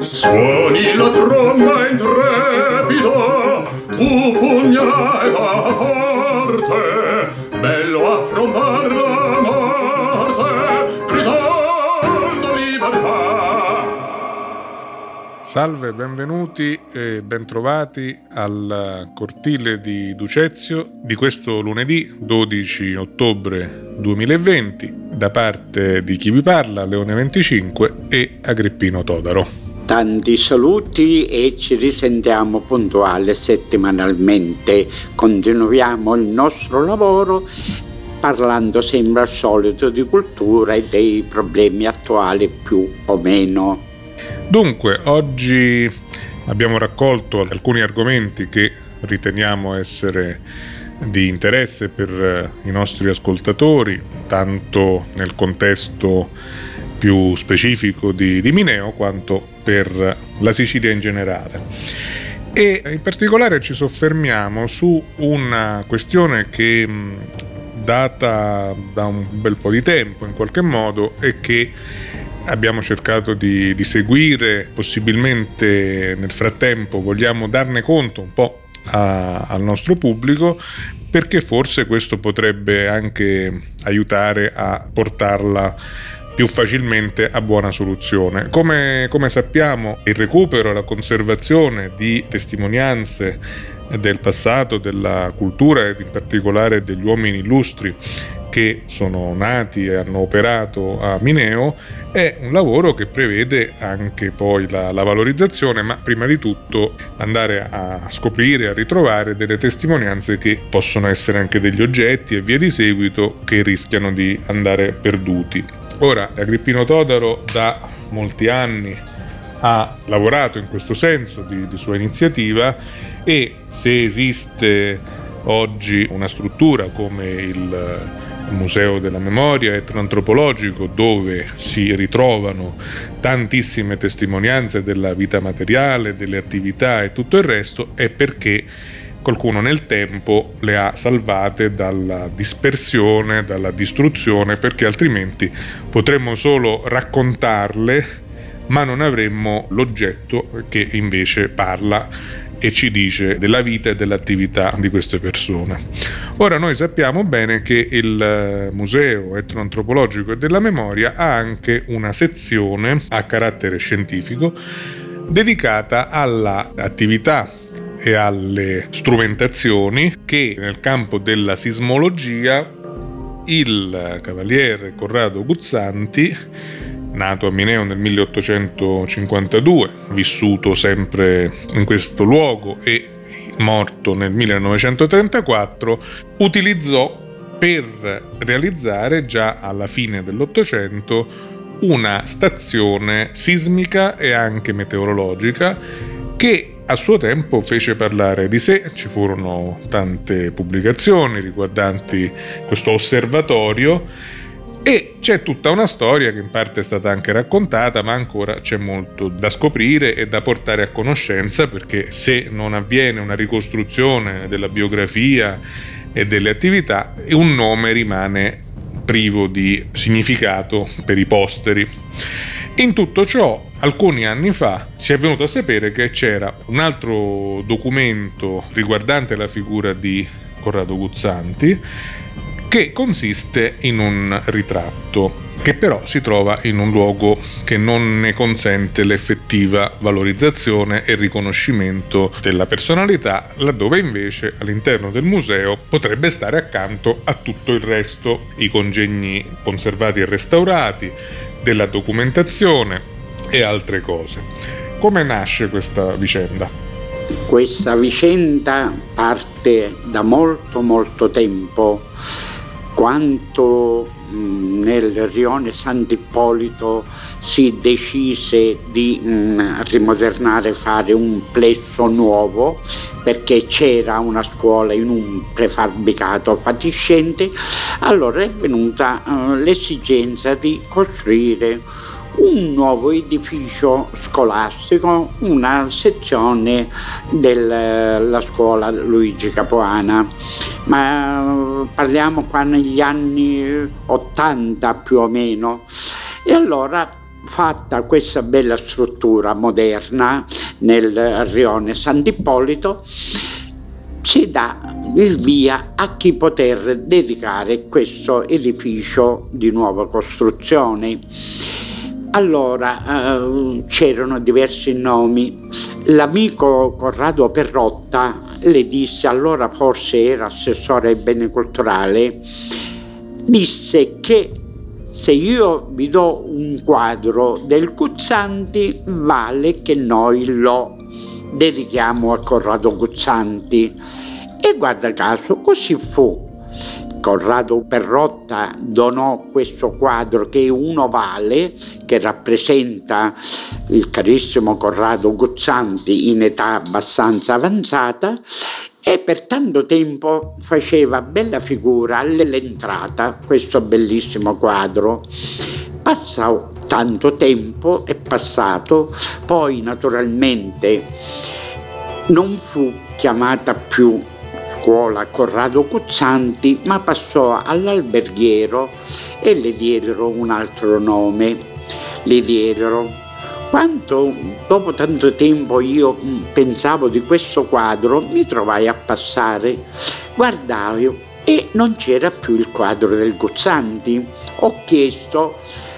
Suoni la tromba intrepida, tu pugna e forte, bello affrontar Salve, benvenuti e bentrovati al cortile di Ducezio di questo lunedì 12 ottobre 2020 da parte di chi vi parla, Leone 25 e Agrippino Todaro. Tanti saluti e ci risentiamo puntuali settimanalmente. Continuiamo il nostro lavoro parlando sempre al solito di cultura e dei problemi attuali più o meno. Dunque, oggi abbiamo raccolto alcuni argomenti che riteniamo essere di interesse per eh, i nostri ascoltatori, tanto nel contesto più specifico di, di Mineo quanto per la Sicilia in generale. E in particolare ci soffermiamo su una questione che data da un bel po' di tempo in qualche modo e che abbiamo cercato di, di seguire, possibilmente nel frattempo vogliamo darne conto un po' a, al nostro pubblico perché forse questo potrebbe anche aiutare a portarla più facilmente a buona soluzione. Come, come sappiamo il recupero e la conservazione di testimonianze del passato, della cultura ed in particolare degli uomini illustri che sono nati e hanno operato a Mineo è un lavoro che prevede anche poi la, la, valorizzazione, ma prima di tutto andare a scoprire, a ritrovare delle testimonianze che possono essere anche degli oggetti e via di seguito che rischiano di andare perduti. Ora, Agrippino Todaro da molti anni ha lavorato in questo senso di, di sua iniziativa e se esiste oggi una struttura come il Museo della Memoria etnoantropologico dove si ritrovano tantissime testimonianze della vita materiale, delle attività e tutto il resto, è perché qualcuno nel tempo le ha salvate dalla dispersione, dalla distruzione, perché altrimenti potremmo solo raccontarle ma non avremmo l'oggetto che invece parla e ci dice della vita e dell'attività di queste persone. Ora noi sappiamo bene che il eh, Museo etnoantropologico e della memoria ha anche una sezione a carattere scientifico dedicata all'attività e alle strumentazioni che nel campo della sismologia il cavaliere Corrado Guzzanti nato a Mineo nel 1852, vissuto sempre in questo luogo e morto nel 1934, utilizzò per realizzare già alla fine dell'Ottocento una stazione sismica e anche meteorologica che a suo tempo fece parlare di sé, ci furono tante pubblicazioni riguardanti questo osservatorio e c'è tutta una storia che in parte è stata anche raccontata, ma ancora c'è molto da scoprire e da portare a conoscenza, perché se non avviene una ricostruzione della biografia e delle attività, un nome rimane privo di significato per i posteri. In tutto ciò, alcuni anni fa si è venuto a sapere che c'era un altro documento riguardante la figura di Corrado Guzzanti che consiste in un ritratto che però si trova in un luogo che non ne consente l'effettiva valorizzazione e riconoscimento della personalità, laddove invece all'interno del museo potrebbe stare accanto a tutto il resto, i congegni conservati e restaurati, della documentazione e altre cose. Come nasce questa vicenda? Questa vicenda parte da molto molto tempo quanto nel rione Sant'Ippolito si decise di mh, rimodernare, fare un plesso nuovo perché c'era una scuola in un prefabbricato fatiscente, allora è venuta uh, l'esigenza di costruire un nuovo edificio scolastico, una sezione della scuola Luigi Capuana, ma parliamo qua negli anni 80 più o meno. E allora fatta questa bella struttura moderna nel rione Sant'Ippolito, si dà il via a chi poter dedicare questo edificio di nuova costruzione. Allora eh, c'erano diversi nomi. L'amico Corrado Perrotta le disse, allora forse era assessore ai beni culturali, disse che se io vi do un quadro del Guzzanti vale che noi lo dedichiamo a Corrado Guzzanti. E guarda caso, così fu. Corrado Perrotta donò questo quadro che è un ovale che rappresenta il carissimo Corrado Guzzanti in età abbastanza avanzata e per tanto tempo faceva bella figura all'entrata questo bellissimo quadro. Passò tanto tempo, è passato, poi naturalmente non fu chiamata più scuola Corrado Cuzzanti, ma passò all'alberghiero e le diedero un altro nome. Le diedero. Quando dopo tanto tempo io mm, pensavo di questo quadro, mi trovai a passare, guardai e non c'era più il quadro del Guzzanti. Ho chiesto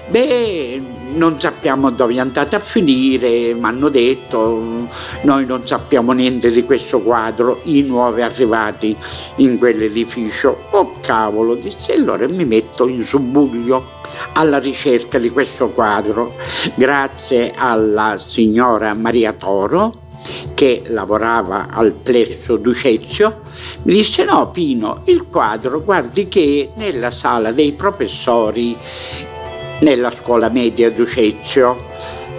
Beh, non sappiamo dove è andata a finire, mi hanno detto, noi non sappiamo niente di questo quadro, i nuovi arrivati in quell'edificio. Oh cavolo, disse, allora mi metto in subbuglio alla ricerca di questo quadro, grazie alla signora Maria Toro, che lavorava al plesso Ducezio, mi disse no Pino, il quadro guardi che nella sala dei professori nella scuola media Ducezio.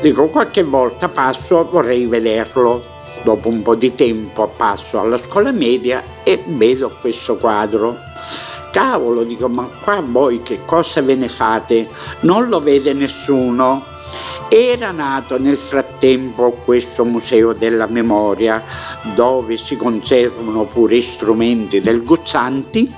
Dico, qualche volta passo, vorrei vederlo. Dopo un po' di tempo passo alla scuola media e vedo questo quadro. Cavolo, dico, ma qua voi che cosa ve ne fate? Non lo vede nessuno. Era nato nel frattempo questo Museo della Memoria dove si conservano pure strumenti del Guzzanti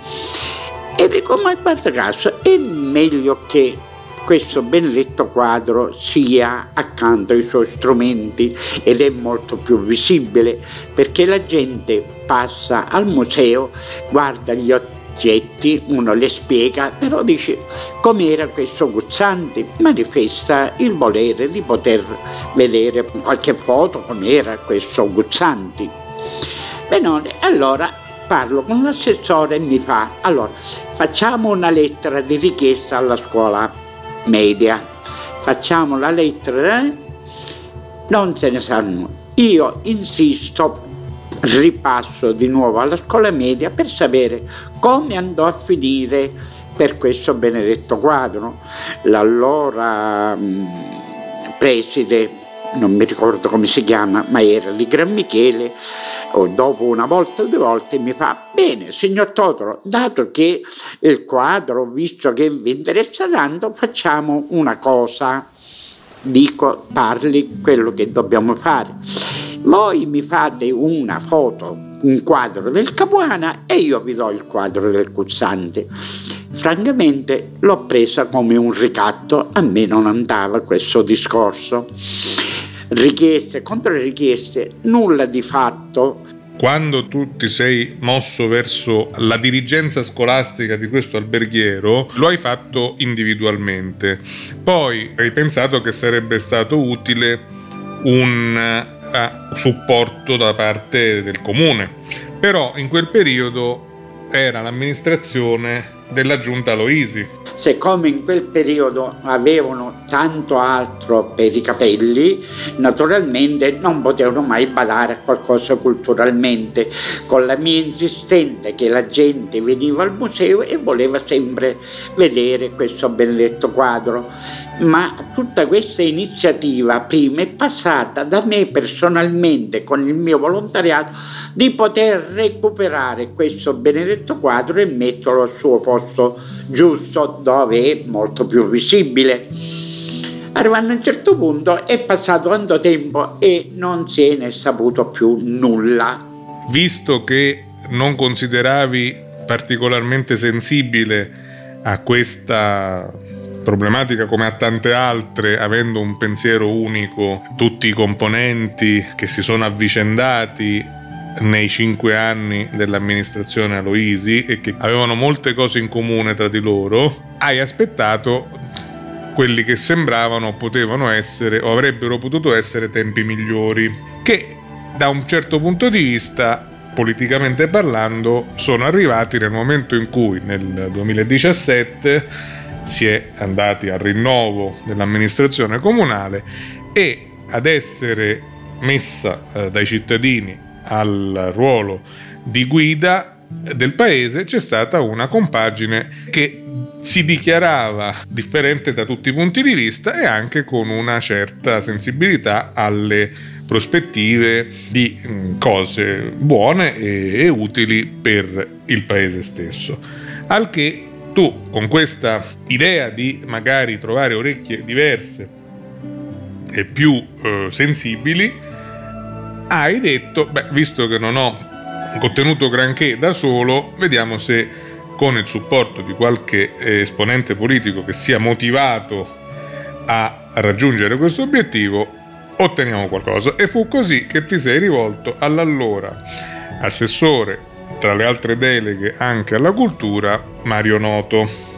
e dico ma guarda caso è meglio che questo benedetto quadro sia accanto ai suoi strumenti ed è molto più visibile perché la gente passa al museo, guarda gli oggetti, uno le spiega, però dice com'era questo Guzzanti, manifesta il volere di poter vedere qualche foto com'era questo Guzzanti. Benone, allora parlo con l'assessore e mi fa, allora facciamo una lettera di richiesta alla scuola media. Facciamo la lettera, eh? non se ne sanno. Io insisto, ripasso di nuovo alla scuola media per sapere come andò a finire per questo benedetto quadro. L'allora mm, preside, non mi ricordo come si chiama, ma era di Gran Michele, dopo una volta o due volte mi fa bene signor Totoro dato che il quadro visto che vi interessa tanto facciamo una cosa. Dico parli quello che dobbiamo fare. Voi mi fate una foto un quadro del Capuana e io vi do il quadro del Cuzzante. Francamente l'ho presa come un ricatto a me non andava questo discorso. Richieste, contro richieste, nulla di fatto. Quando tu ti sei mosso verso la dirigenza scolastica di questo alberghiero, lo hai fatto individualmente. Poi hai pensato che sarebbe stato utile un uh, supporto da parte del comune. Però in quel periodo era l'amministrazione della giunta Loisi. Siccome in quel periodo avevano tanto altro per i capelli, naturalmente non potevano mai badare a qualcosa culturalmente, con la mia insistente che la gente veniva al museo e voleva sempre vedere questo benedetto quadro ma tutta questa iniziativa prima è passata da me personalmente con il mio volontariato di poter recuperare questo benedetto quadro e metterlo al suo posto giusto dove è molto più visibile. Arrivando a un certo punto è passato tanto tempo e non se ne è saputo più nulla. Visto che non consideravi particolarmente sensibile a questa problematica come a tante altre, avendo un pensiero unico, tutti i componenti che si sono avvicendati nei cinque anni dell'amministrazione Aloisi e che avevano molte cose in comune tra di loro, hai aspettato quelli che sembravano potevano essere o avrebbero potuto essere tempi migliori, che da un certo punto di vista politicamente parlando sono arrivati nel momento in cui nel 2017 si è andati al rinnovo dell'amministrazione comunale e ad essere messa eh, dai cittadini al ruolo di guida del paese c'è stata una compagine che si dichiarava differente da tutti i punti di vista e anche con una certa sensibilità alle prospettive di mm, cose buone e, utili per il paese stesso. Al che tu con questa idea di magari trovare orecchie diverse e più eh, sensibili hai detto, beh, visto che non ho contenuto granché da solo, vediamo se con il supporto di qualche eh, esponente politico che sia motivato a raggiungere questo obiettivo, otteniamo qualcosa. E fu così che ti sei rivolto all'allora assessore, tra le altre deleghe anche alla cultura, Mario Noto.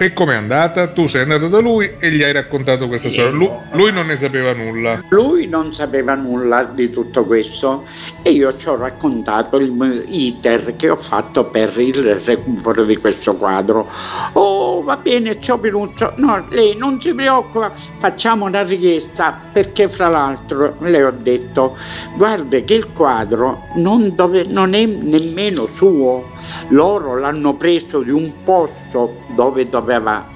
E com'è andata? Tu sei andato da lui e gli hai raccontato questa storia. Lui, lui, non ne sapeva nulla. Lui non sapeva nulla di tutto questo e io ci ho raccontato il mio iter che ho fatto per il recupero di questo quadro. Oh, va bene, ciò Pinuccio. No, lei non si preoccupa, facciamo una richiesta perché fra l'altro le ho detto guarda che il quadro non, dove, non è nemmeno suo. Loro l'hanno preso di un posto dove doveva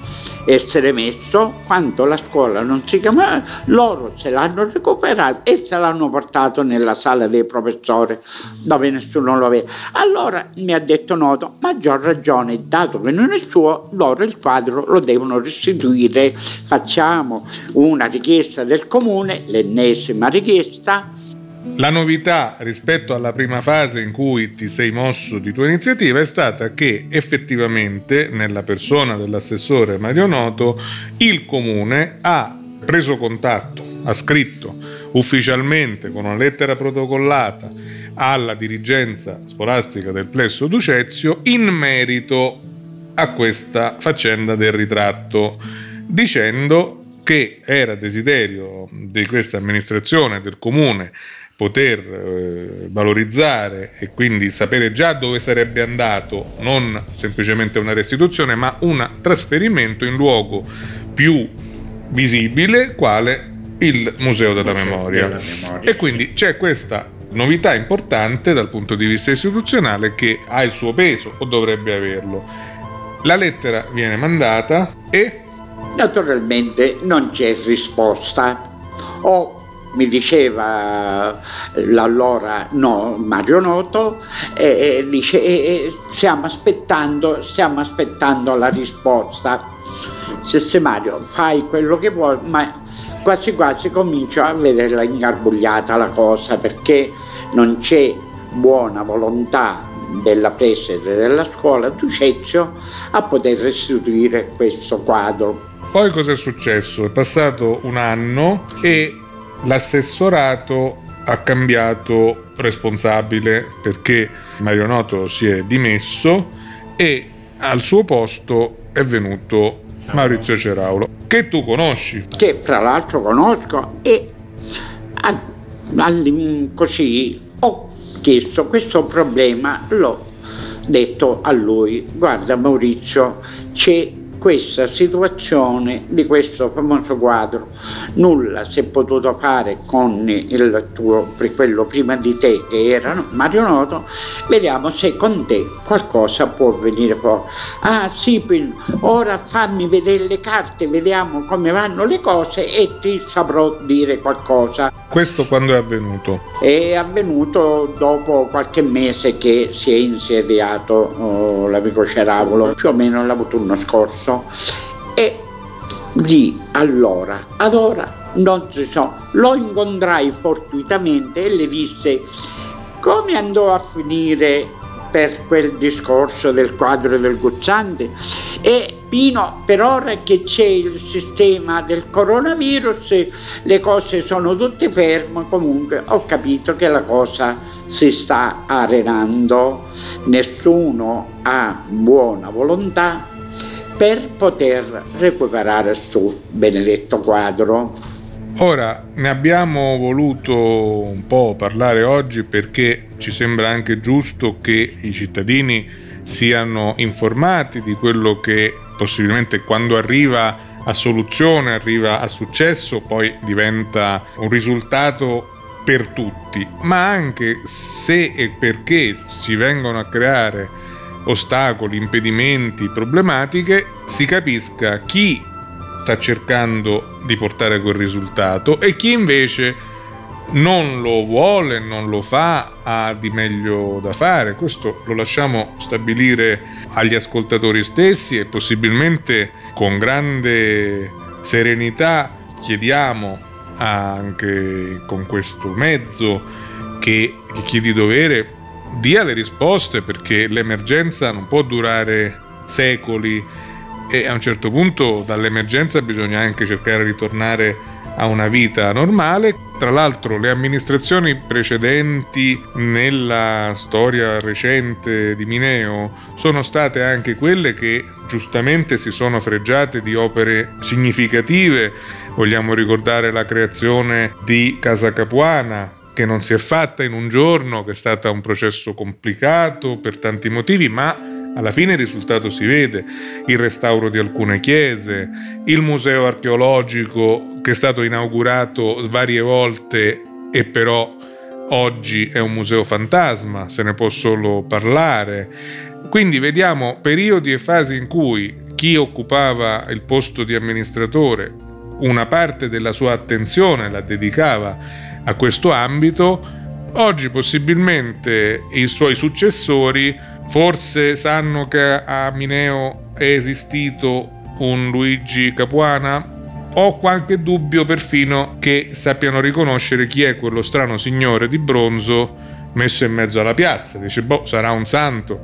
essere messo, quando la scuola non si chiamava, loro se l'hanno recuperato e se l'hanno portato nella sala dei professori dove nessuno lo aveva. Allora mi ha detto Noto, maggior ragione, dato che non è suo, loro il quadro lo devono restituire, facciamo una richiesta del comune, l'ennesima richiesta, la novità rispetto alla prima fase in cui ti sei mosso di tua iniziativa è stata che effettivamente nella persona dell'assessore Mario Noto il comune ha preso contatto, ha scritto ufficialmente con una lettera protocollata alla dirigenza scolastica del Plesso Ducezio in merito a questa faccenda del ritratto, dicendo che era desiderio di questa amministrazione del comune poter eh, valorizzare e quindi sapere già dove sarebbe andato non semplicemente una restituzione ma un trasferimento in luogo più visibile quale il Museo della, Museo Memoria. della Memoria. E quindi c'è questa novità importante dal punto di vista istituzionale che ha il suo peso o dovrebbe averlo. La lettera viene mandata e... Naturalmente non c'è risposta. O mi diceva l'allora no, Mario Noto, e, dice e, stiamo aspettando, stiamo aspettando la risposta. Se, se Mario fai quello che vuoi, ma quasi quasi comincio a vederla ingarbugliata la cosa perché non c'è buona volontà della preside della scuola Ducezio a poter restituire questo quadro. Poi cosa è successo? È passato un anno e l'assessorato ha cambiato responsabile perché Mario Noto si è dimesso e al suo posto è venuto Maurizio Ceraulo, che tu conosci. Che fra l'altro conosco e così ho chiesto questo problema, l'ho detto a lui, guarda Maurizio, c'è questa situazione di questo famoso quadro. Nulla si è potuto fare con il tuo, quello prima di te che era Mario Noto, vediamo se con te qualcosa può venire fuori. Ah sì, ora fammi vedere le carte, vediamo come vanno le cose e ti saprò dire qualcosa. Questo quando è avvenuto? È avvenuto dopo qualche mese che si è insediato oh, l'amico Ceravolo, più o meno l'autunno scorso. E di allora ad ora non si so. Lo incontrai fortuitamente e le disse come andò a finire per quel discorso del quadro del Guzzante? E Peppino, per ora che c'è il sistema del coronavirus, le cose sono tutte ferme, comunque ho capito che la cosa si sta arenando, nessuno ha buona volontà per poter recuperare questo benedetto quadro. Ora ne abbiamo voluto un po' parlare oggi perché ci sembra anche giusto che i cittadini siano informati di quello che possibilmente quando arriva a soluzione, arriva a successo, poi diventa un risultato per tutti, ma anche se e perché si vengono a creare ostacoli, impedimenti, problematiche, si capisca chi sta cercando di portare quel risultato e chi invece non lo vuole, non lo fa, ha di meglio da fare. Questo lo lasciamo stabilire agli ascoltatori stessi e possibilmente con grande serenità chiediamo anche con questo mezzo che chi di dovere dia le risposte perché l'emergenza non può durare secoli e a un certo punto dall'emergenza bisogna anche cercare di tornare a una vita normale. Tra l'altro le amministrazioni precedenti nella storia recente di Mineo sono state anche quelle che giustamente si sono fregiate di opere significative. Vogliamo ricordare la creazione di Casa Capuana, che non si è fatta in un giorno, che è stato un processo complicato per tanti motivi, ma alla fine il risultato si vede, il restauro di alcune chiese, il museo archeologico che è stato inaugurato varie volte e però oggi è un museo fantasma, se ne può solo parlare. Quindi vediamo periodi e fasi in cui chi occupava il posto di amministratore una parte della sua attenzione la dedicava a questo ambito, oggi possibilmente i suoi successori Forse sanno che a Mineo è esistito un Luigi Capuana? Ho qualche dubbio perfino che sappiano riconoscere chi è quello strano signore di bronzo messo in mezzo alla piazza. Dice, boh, sarà un santo,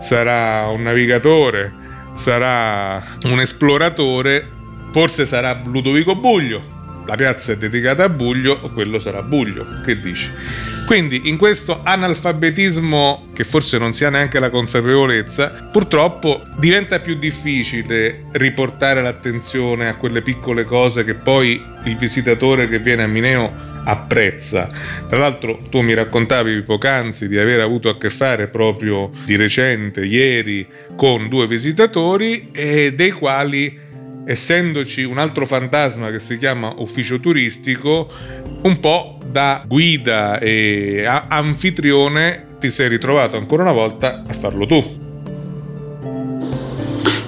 sarà un navigatore, sarà un esploratore, forse sarà Ludovico Buglio. La piazza è dedicata a Buglio, quello sarà Buglio. Che dici? Quindi in questo analfabetismo, che forse non si ha neanche la consapevolezza, purtroppo diventa più difficile riportare l'attenzione a quelle piccole cose che poi il visitatore che viene a Mineo apprezza. Tra l'altro tu mi raccontavi poc'anzi di aver avuto a che fare proprio di recente, ieri, con due visitatori e dei quali essendoci un altro fantasma che si chiama ufficio turistico, un po' da guida e anfitrione ti sei ritrovato ancora una volta a farlo tu.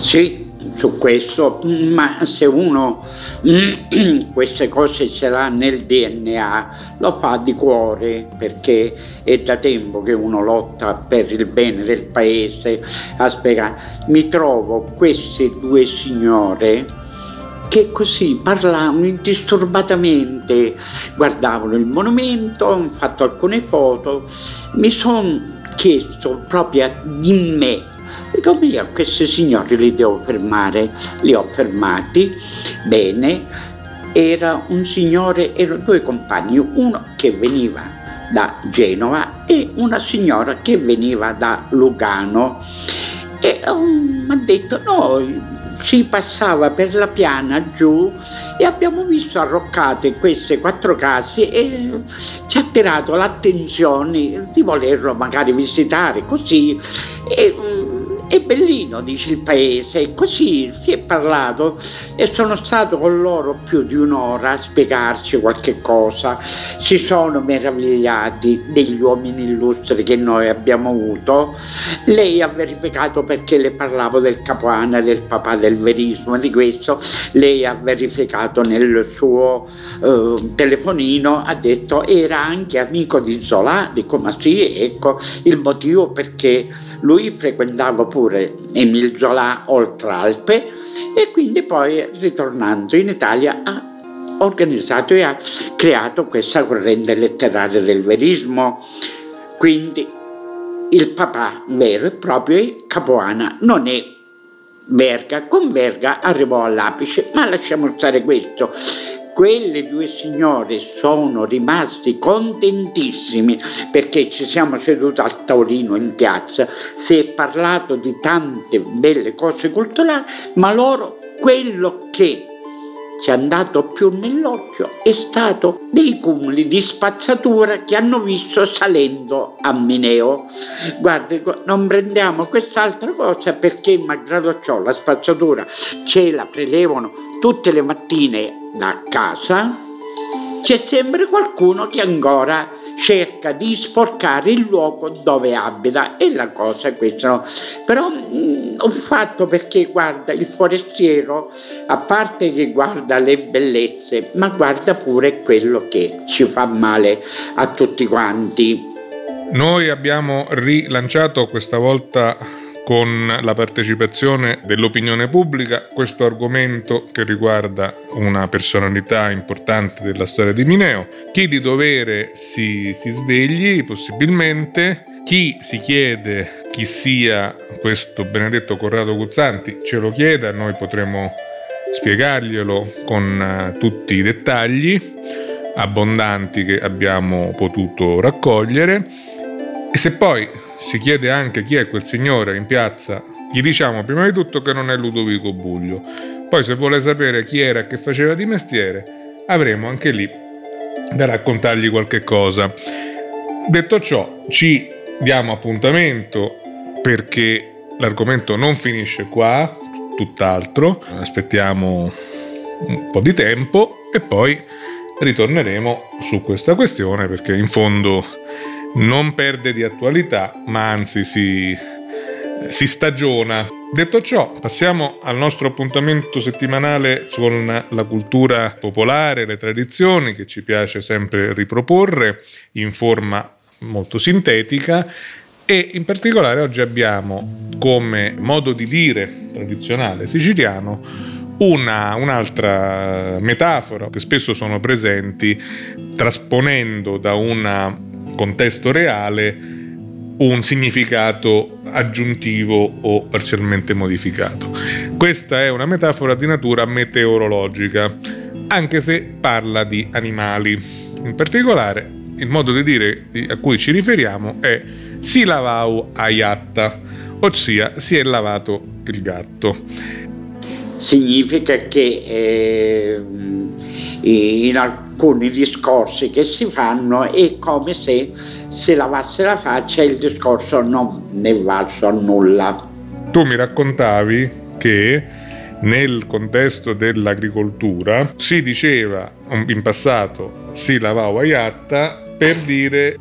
Sì, su questo, ma se uno queste cose ce l'ha nel DNA, lo fa di cuore perché è da tempo che uno lotta per il bene del paese a spiegare. Mi trovo queste due signore che così parlavano indisturbatamente, guardavano il monumento, hanno fatto alcune foto, mi sono chiesto proprio di me, dico io a questi signori li devo fermare, li ho fermati, bene, era un signore, erano due compagni, uno che veniva da Genova e una signora che veniva da Lugano e um, mi ha detto no si passava per la piana giù e abbiamo visto arroccate queste quattro case e ci ha attirato l'attenzione di volerlo magari visitare così. E, mm, è bellino, dice il paese, e così si è parlato e sono stato con loro più di un'ora a spiegarci qualche cosa. Si sono meravigliati degli uomini illustri che noi abbiamo avuto. Lei ha verificato perché le parlavo del Capuana, del papà del verismo, di questo. Lei ha verificato nel suo eh, telefonino, ha detto era anche amico di Zola, dico ma sì, ecco il motivo perché lui frequentava pure Emil Zola oltre Alpe e quindi poi ritornando in Italia ha organizzato e ha creato questa corrente letteraria del verismo. Quindi il papà vero e proprio è Capuana, non è Verga, con Verga arrivò all'apice, ma lasciamo stare questo. Quelle due signore sono rimasti contentissimi perché ci siamo seduti al taurino in piazza, si è parlato di tante belle cose culturali, ma loro quello che ci è andato più nell'occhio è stato dei cumuli di spazzatura che hanno visto salendo a Mineo. Guardi, non prendiamo quest'altra cosa perché malgrado ciò la spazzatura ce la prelevano tutte le mattine da casa, c'è sempre qualcuno che ancora cerca di sporcare il luogo dove abita e la cosa è questa. No? Però mh, mm, ho fatto perché guarda il forestiero, a parte che guarda le bellezze, ma guarda pure quello che ci fa male a tutti quanti. Noi abbiamo rilanciato questa volta con la partecipazione dell'opinione pubblica questo argomento che riguarda una personalità importante della storia di Mineo. Chi di dovere si, si svegli possibilmente, chi si chiede chi sia questo benedetto Corrado Guzzanti ce lo chieda, noi potremo spiegarglielo con uh, tutti i dettagli abbondanti che abbiamo potuto raccogliere e se poi si chiede anche chi è quel signore in piazza, gli diciamo prima di tutto che non è Ludovico Buglio. Poi se vuole sapere chi era e che faceva di mestiere, avremo anche lì da raccontargli qualche cosa. Detto ciò, ci diamo appuntamento perché l'argomento non finisce qua, tutt'altro, aspettiamo un po' di tempo e poi ritorneremo su questa questione perché in fondo non perde di attualità, ma anzi si, si stagiona. Detto ciò, passiamo al nostro appuntamento settimanale con la cultura popolare, le tradizioni che ci piace sempre riproporre in forma molto sintetica e in particolare oggi abbiamo come modo di dire tradizionale siciliano una, un'altra metafora che spesso sono presenti trasponendo da un contesto reale un significato aggiuntivo o parzialmente modificato. Questa è una metafora di natura meteorologica, anche se parla di animali. In particolare, il modo di dire a cui ci riferiamo è si lavau a iatta, ossia si è lavato il gatto. Significa che eh, in alcuni discorsi che si fanno è come se se lavasse la faccia il discorso non ne valso a nulla. Tu mi raccontavi che nel contesto dell'agricoltura si diceva in passato si lavava iatta per dire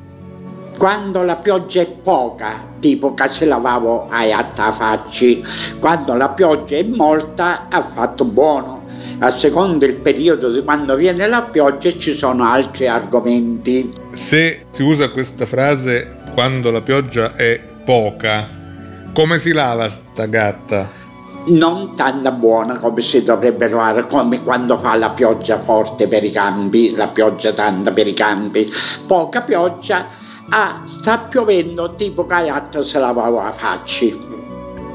quando la pioggia è poca, tipo che se lavavo a iatta facci, quando la pioggia è molta ha fatto buono a seconda del periodo di quando viene la pioggia ci sono altri argomenti. Se si usa questa frase quando la pioggia è poca, come si lava sta gatta? non tanto buona come si dovrebbe fare, come quando fa la pioggia forte per i campi, la pioggia tanta per i campi, poca pioggia, ah, sta piovendo tipo che se lavava la faccia.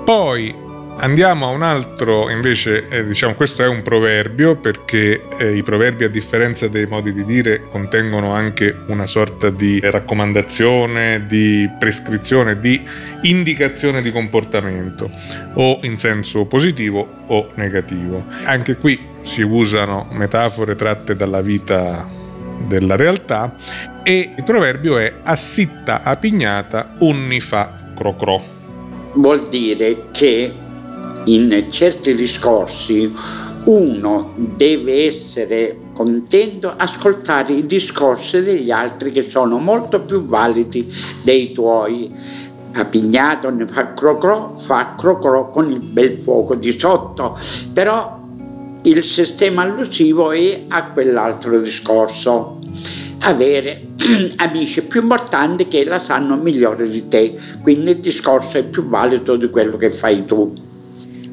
Poi Andiamo a un altro, invece, eh, diciamo, questo è un proverbio perché eh, i proverbi, a differenza dei modi di dire, contengono anche una sorta di raccomandazione, di prescrizione, di indicazione di comportamento, o in senso positivo o negativo. Anche qui si usano metafore tratte dalla vita della realtà e il proverbio è assitta a pignata unni fa crocro. Vuol dire che in certi discorsi uno deve essere contento ascoltare i discorsi degli altri che sono molto più validi dei tuoi. A Pignato ne fa crocro, fa crocro con il bel fuoco di sotto, però il sistema allusivo è a quell'altro discorso. Avere amici più importanti che la sanno migliore di te, quindi il discorso è più valido di quello che fai tu.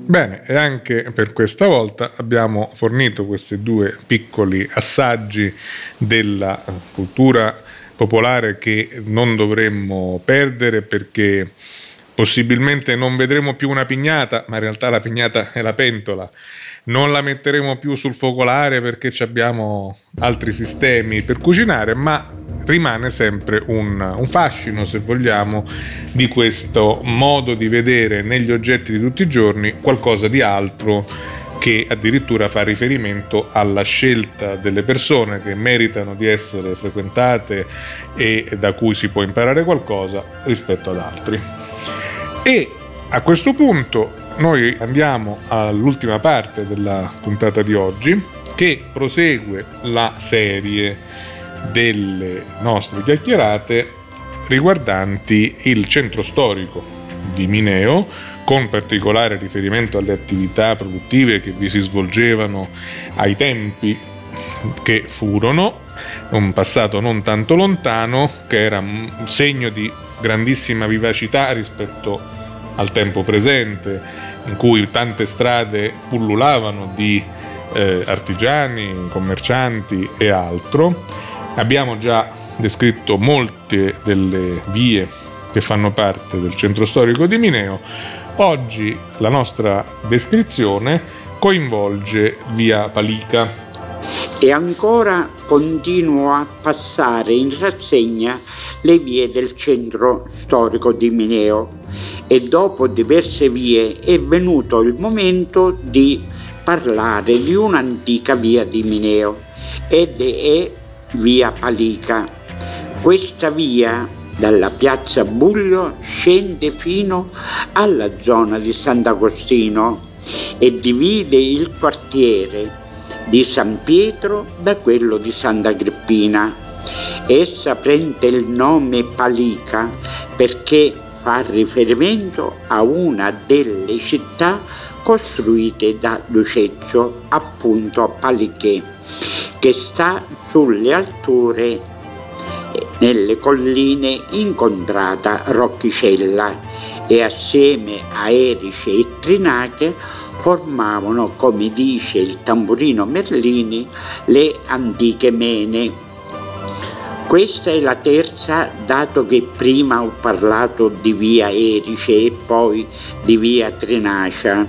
Bene, e anche per questa volta abbiamo fornito questi due piccoli assaggi della cultura popolare che non dovremmo perdere perché possibilmente non vedremo più una pignata, ma in realtà la pignata è la pentola. Non la metteremo più sul focolare perché abbiamo altri sistemi per cucinare, ma rimane sempre un, un, fascino, se vogliamo, di questo modo di vedere negli oggetti di tutti i giorni qualcosa di altro che addirittura fa riferimento alla scelta delle persone che meritano di essere frequentate e da cui si può imparare qualcosa rispetto ad altri. E a questo punto noi andiamo all'ultima parte della puntata di oggi che prosegue la serie delle nostre chiacchierate riguardanti il centro storico di Mineo con particolare riferimento alle attività produttive che vi si svolgevano ai tempi che furono, un passato non tanto lontano, che era segno di grandissima vivacità rispetto al tempo presente, in cui tante strade pullulavano di eh, artigiani, commercianti e altro. Abbiamo già descritto molte delle vie che fanno parte del centro storico di Mineo. Oggi la nostra descrizione coinvolge via Palica. E ancora continuo a passare in rassegna le vie del centro storico di Mineo e dopo diverse vie è venuto il momento di parlare di un'antica via di Mineo ed è via Palica. Questa via dalla piazza Buglio scende fino alla zona di Sant'Agostino e divide il quartiere di San Pietro da quello di Sant'Agrippina. Essa prende il nome Palica perché fa riferimento a una delle città costruite da Lucezio, appunto a Paliché, che sta sulle alture nelle colline incontrata Roccicella e assieme a Erice e Trinache formavano, come dice il tamburino Merlini, le antiche mene. Questa è la terza, dato che prima ho parlato di via Erice e poi di via Trinacia.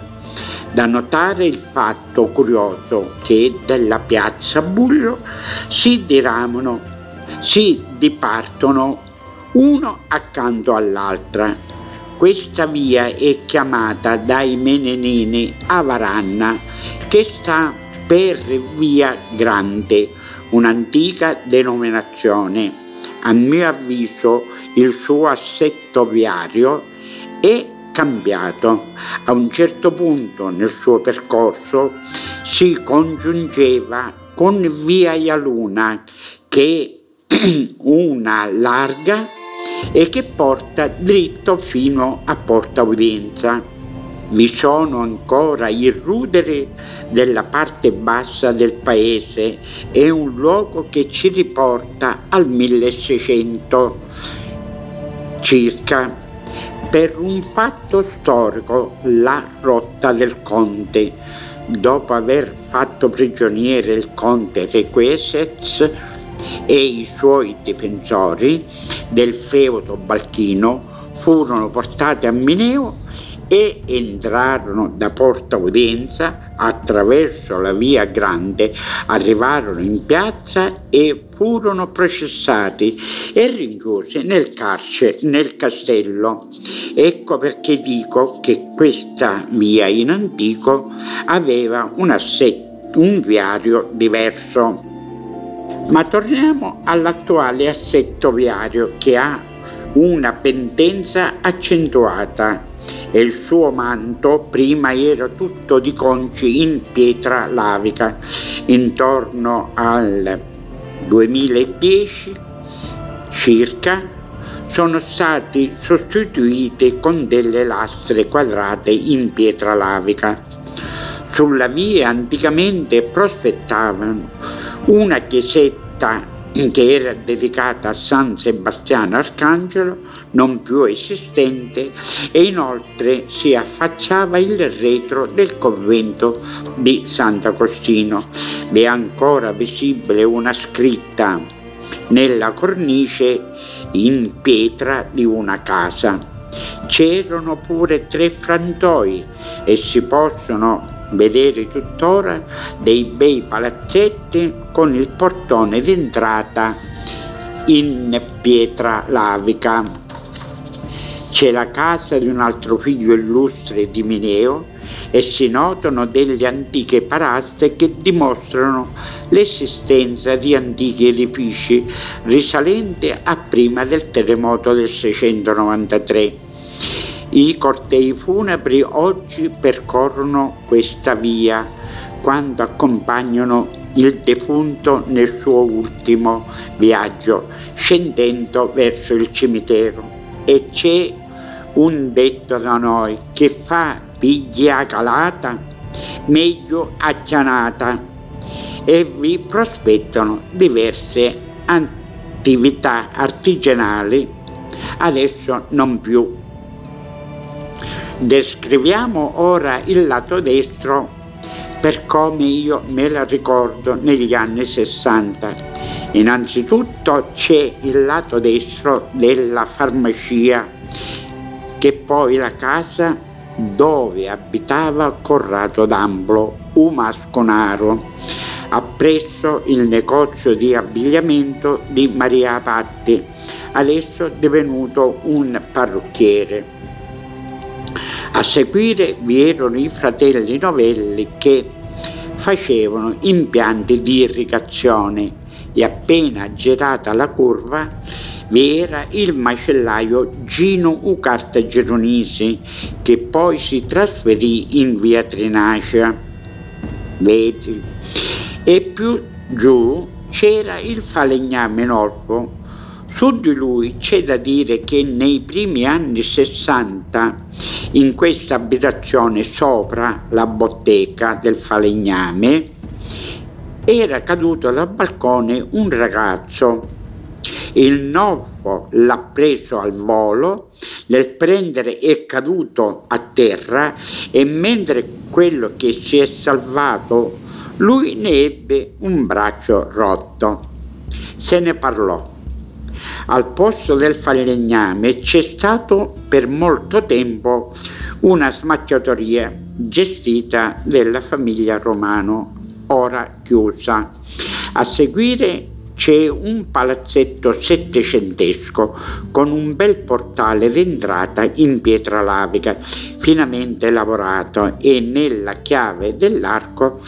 Da notare il fatto curioso che dalla piazza Buglio si diramano si dipartono uno accanto all'altra. Questa via è chiamata dai Menenini Avaranna, che sta per Via Grande, un'antica denominazione. A mio avviso il suo assetto viario è cambiato. A un certo punto nel suo percorso si congiungeva con Via Ialuna, che una larga e che porta dritto fino a Porta Udenza. Vi sono ancora i ruderi della parte bassa del paese è un luogo che ci riporta al 1600 circa per un fatto storico la rotta del conte dopo aver fatto prigioniere il conte Requesez e i suoi difensori del feudo balchino furono portati a Mineo e entrarono da Porta Udenza attraverso la via Grande, arrivarono in piazza e furono processati e rinchiusi nel carcere, nel castello. Ecco perché dico che questa via in antico aveva un assetto, un viario diverso. Ma torniamo all'attuale assetto viario che ha una pendenza accentuata e il suo manto prima era tutto di conci in pietra lavica. Intorno al 2010 circa sono stati sostituiti con delle lastre quadrate in pietra lavica. Sulla via anticamente prospettavano una chiesetta che era dedicata a San Sebastiano Arcangelo, non più esistente, e inoltre si affacciava il retro del convento di Sant'Agostino. È ancora visibile una scritta nella cornice in pietra di una casa C'erano pure tre frantoi e si possono vedere tuttora dei bei palazzetti con il portone d'entrata in pietra lavica. C'è la casa di un altro figlio illustre di Mineo e si notano delle antiche paraste che dimostrano l'esistenza di antichi edifici risalenti a prima del terremoto del 693. I cortei funebri oggi percorrono questa via quando accompagnano il defunto nel suo ultimo viaggio, scendendo verso il cimitero. E c'è un detto da noi che fa piglia calata, meglio accianata e vi prospettano diverse attività artigianali, adesso non più. Descriviamo ora il lato destro per come io me la ricordo negli anni 60. Innanzitutto c'è il lato destro della farmacia, che poi la casa dove abitava Corrado d'Amblo, un masconaro, appresso il negozio di abbigliamento di Maria Patti, adesso divenuto un parrucchiere. A seguire vi erano i fratelli Novelli che facevano impianti di irrigazione e appena girata la curva vi era il macellaio Gino Ucarta Geronisi che poi si trasferì in via Trinacea. Vedi? E più giù c'era il falegname Norpo. Su di lui c'è da dire che nei primi anni 60 in questa abitazione sopra la bottega del falegname era caduto dal balcone un ragazzo il novo l'ha preso al volo, nel prendere è caduto a terra e mentre quello che si è salvato, lui ne ebbe un braccio rotto. Se ne parlò. Al posto del falegname c'è stato per molto tempo una smacchiatoria gestita dalla famiglia Romano, ora chiusa. A seguire c'è un palazzetto settecentesco con un bel portale d'entrata in pietra lavica finamente lavorato e nella chiave dell'arco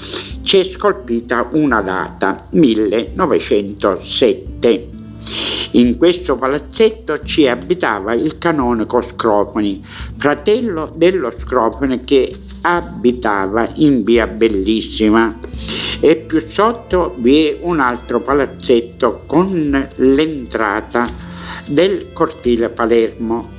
c'è scolpita una data 1907. In questo palazzetto ci abitava il canonico Scroponi, fratello dello Scropone che abitava in via Bellissima e più sotto vi è un altro palazzetto con l'entrata del cortile Palermo.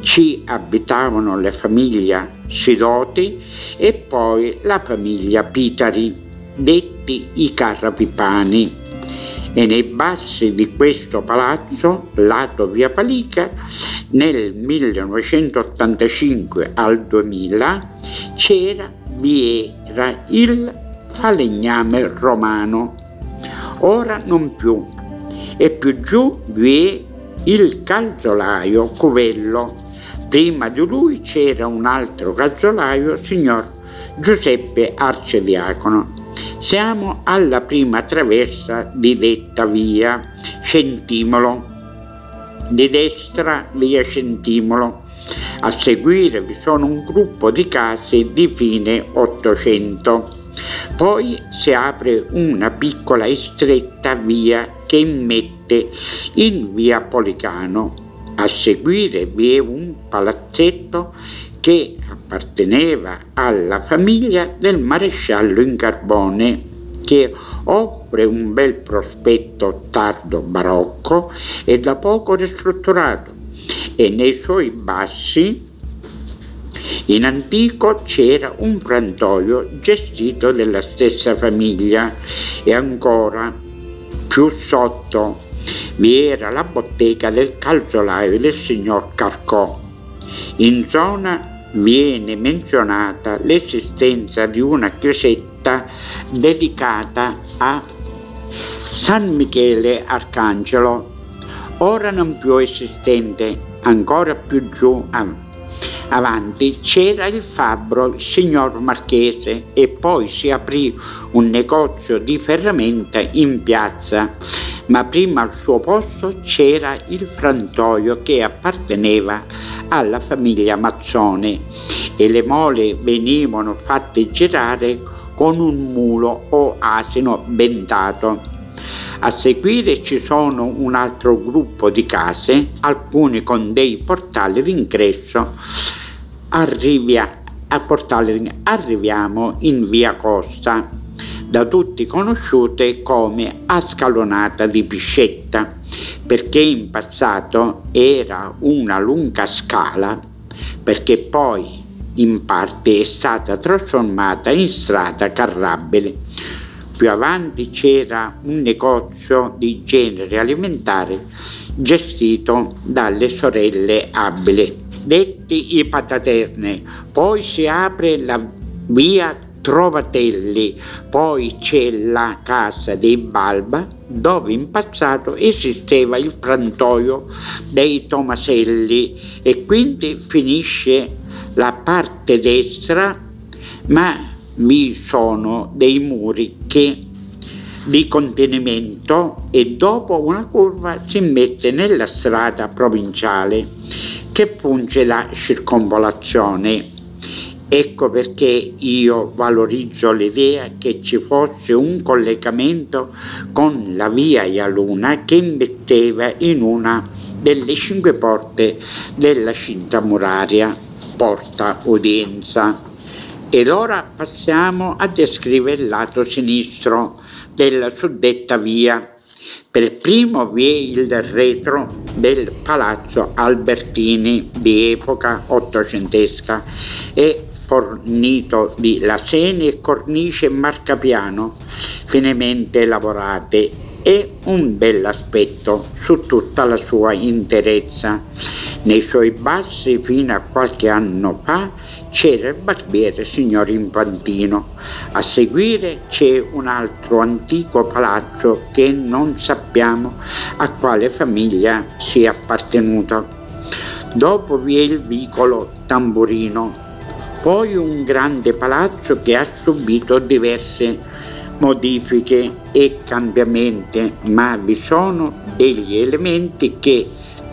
Ci abitavano le famiglie Sidoti e poi la famiglia Pitari, detti i Carrapipani. E nei bassi di questo palazzo, lato via Palica, nel 1985 al 2000 c'era, vi era il falegname romano. Ora non più. E più giù vi è il calzolaio Cuvello. Prima di lui c'era un altro calzolaio, signor Giuseppe Arcediacono. Siamo alla prima traversa di detta via Centimolo. Di destra via Centimolo. A seguire vi sono un gruppo di case di fine Ottocento. Poi si apre una piccola e stretta via che immette in via Policano. A seguire vi è un palazzetto che apparteneva alla famiglia del maresciallo in carbone che offre un bel prospetto tardo barocco e da poco ristrutturato e nei suoi bassi in antico c'era un frantoio gestito dalla stessa famiglia e ancora più sotto vi era la bottega del calzolaio del signor Carcò. In zona viene menzionata l'esistenza di una chiesetta dedicata a San Michele Arcangelo, ora non più esistente, ancora più giù avanti c'era il fabbro signor Marchese e poi si aprì un negozio di ferramenta in piazza, ma prima al suo posto c'era il frantoio che apparteneva alla famiglia Mazzone e le mole venivano fatte girare con un mulo o asino bentato. A seguire ci sono un altro gruppo di case, alcuni con dei portali d'ingresso. Arrivia, portale, arriviamo in via Costa, da tutti conosciute come Ascalonata di Piscetta, perché in passato era una lunga scala, perché poi in parte è stata trasformata in strada carrabile più avanti c'era un negozio di genere alimentare gestito dalle sorelle abili, detti i pataterne. Poi si apre la via Trovatelli, poi c'è la casa dei Balba, dove in passato esisteva il frantoio dei Tomaselli e quindi finisce la parte destra, ma vi sono dei muri che di contenimento e dopo una curva si mette nella strada provinciale che funge da circonvolazione. Ecco perché io valorizzo l'idea che ci fosse un collegamento con la via Ialuna che metteva in una delle cinque porte della cinta muraria, porta udienza. Ed ora passiamo a descrivere il lato sinistro della suddetta via. Per primo vi è il retro del palazzo Albertini di epoca ottocentesca e fornito di lasene e cornice marcapiano finemente lavorate e un bell'aspetto su tutta la sua interezza. Nei suoi bassi fino a qualche anno fa c'era il barbiere signor Infantino. A seguire c'è un altro antico palazzo che non sappiamo a quale famiglia sia appartenuto. Dopo vi è il vicolo Tamburino, poi un grande palazzo che ha subito diverse modifiche e cambiamenti, ma vi sono degli elementi che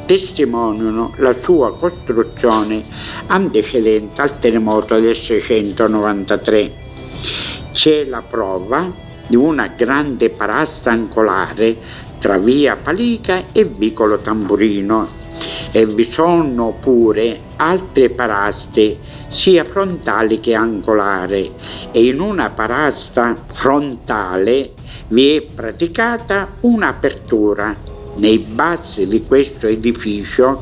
testimoniano la sua costruzione antecedente al terremoto del 693. C'è la prova di una grande parasta angolare tra via Palica e Vicolo Tamburino e vi sono pure altre paraste sia frontali che angolari e in una parasta frontale vi è praticata un'apertura. Nei bassi di questo edificio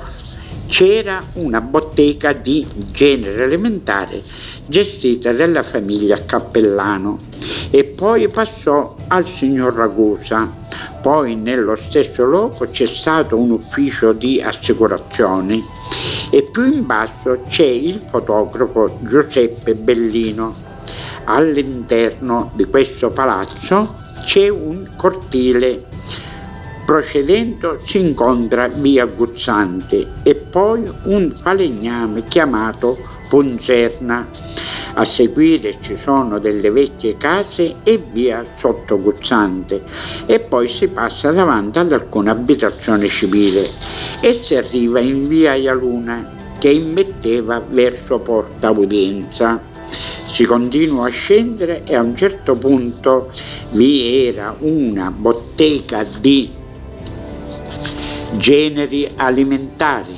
c'era una bottega di genere elementare gestita dalla famiglia Cappellano e poi passò al signor Ragusa. Poi nello stesso luogo c'è stato un ufficio di assicurazioni e più in basso c'è il fotografo Giuseppe Bellino. All'interno di questo palazzo c'è un cortile Procedendo si incontra via Guzzante e poi un falegname chiamato Ponzerna. A seguire ci sono delle vecchie case e via sotto Guzzante e poi si passa davanti ad alcune abitazioni civili e si arriva in via Ialuna che immetteva verso Porta Udienza. Si continua a scendere e a un certo punto vi era una bottega di generi alimentari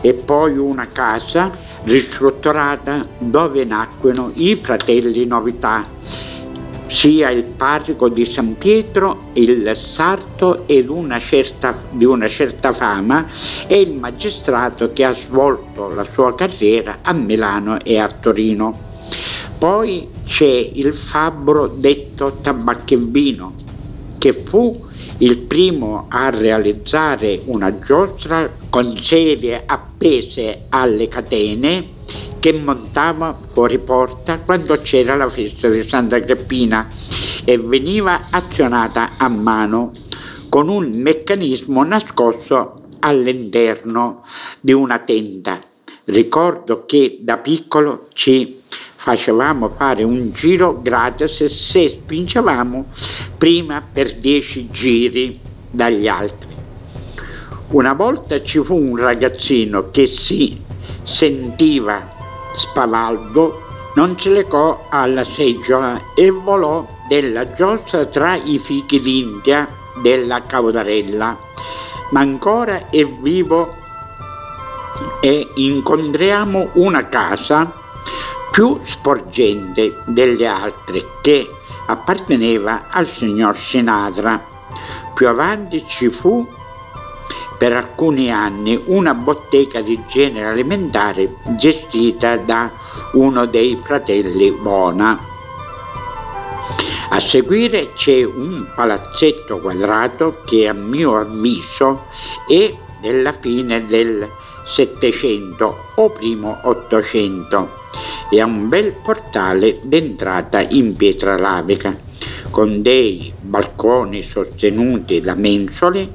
e poi una casa ristrutturata dove nacquero i fratelli Novità, sia il parroco di San Pietro, il sarto una certa, di una certa fama e il magistrato che ha svolto la sua carriera a Milano e a Torino. Poi c'è il fabbro detto tabacco vino, che fu il primo a realizzare una giostra con sedie appese alle catene che montava fuori porta quando c'era la festa di Santa Creppina e veniva azionata a mano con un meccanismo nascosto all'interno di una tenda. ricordo che da piccolo ci facevamo fare un giro gratis se spingevamo prima per dieci giri dagli altri. Una volta ci fu un ragazzino che si sentiva spavaldo, non ce lecò alla seggiola e volò della giostra tra i fichi d'India della Caudarella, ma ancora è vivo e incontriamo una casa più sporgente delle altre che apparteneva al signor Sinatra. Più avanti ci fu per alcuni anni una bottega di genere alimentare gestita da uno dei fratelli Bona. A seguire c'è un palazzetto quadrato che a mio avviso è della fine del Settecento o primo Ottocento e ha un bel portale d'entrata in pietra lavica con dei balconi sostenuti da mensole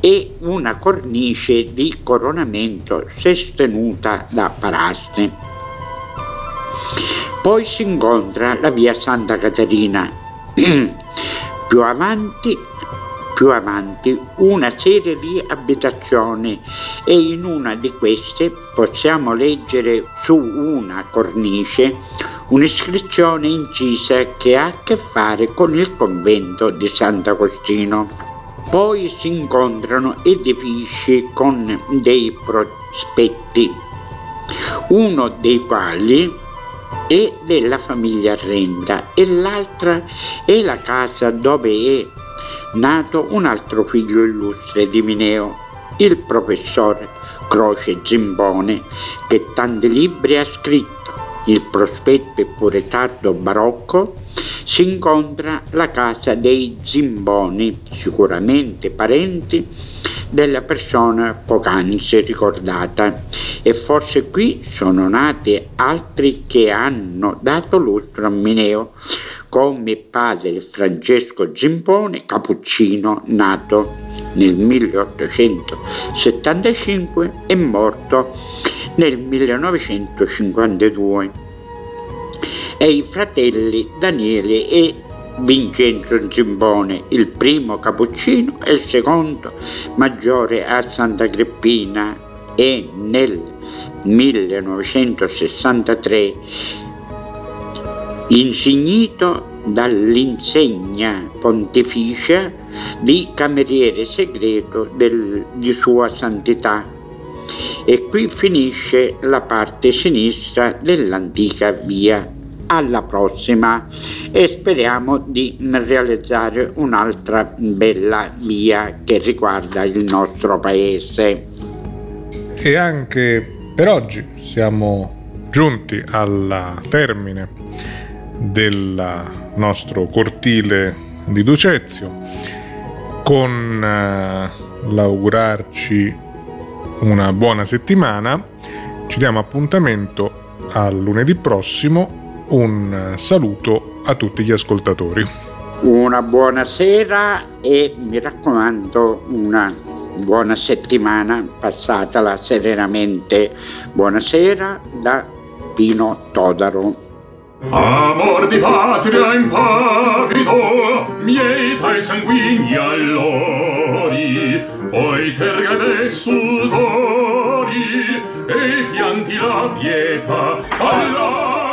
e una cornice di coronamento sostenuta da paraste. Poi si incontra la via Santa Caterina. più avanti più avanti una serie di abitazioni e in una di queste possiamo leggere su una cornice un'iscrizione incisa che ha a che fare con il convento di Sant'Agostino. Poi si incontrano edifici con dei prospetti, uno dei quali è della famiglia Renda e l'altra è la casa dove è nato un altro figlio illustre di Mineo, il professor Croce Zimbone, che tanti libri ha scritto. Il prospetto è pure tardo barocco, si incontra la casa dei Zimboni, sicuramente parenti della persona poc'anzi ricordata. E forse qui sono nati altri che hanno dato lustro a Mineo come padre Francesco Zimbone Cappuccino nato nel 1875 e morto nel 1952 e i fratelli Daniele e Vincenzo Zimbone, il primo cappuccino e il secondo maggiore a Santa Greppina e nel 1963 insignito dall'insegna pontificia di cameriere segreto del, di Sua Santità e qui finisce la parte sinistra dell'antica via. Alla prossima e speriamo di realizzare un'altra bella via che riguarda il nostro paese. E anche per oggi siamo giunti al termine del nostro cortile di Ducezio con eh, l'augurarci una buona settimana. Ci diamo appuntamento a lunedì prossimo. Un saluto a tutti gli ascoltatori. Una buona sera e mi raccomando una buona settimana, passatela serenamente. Buonasera da Pino Todaro. Amor di patria impavido, miei tra i sanguigni allori, poi terga e sudori, e pianti la pietà, allora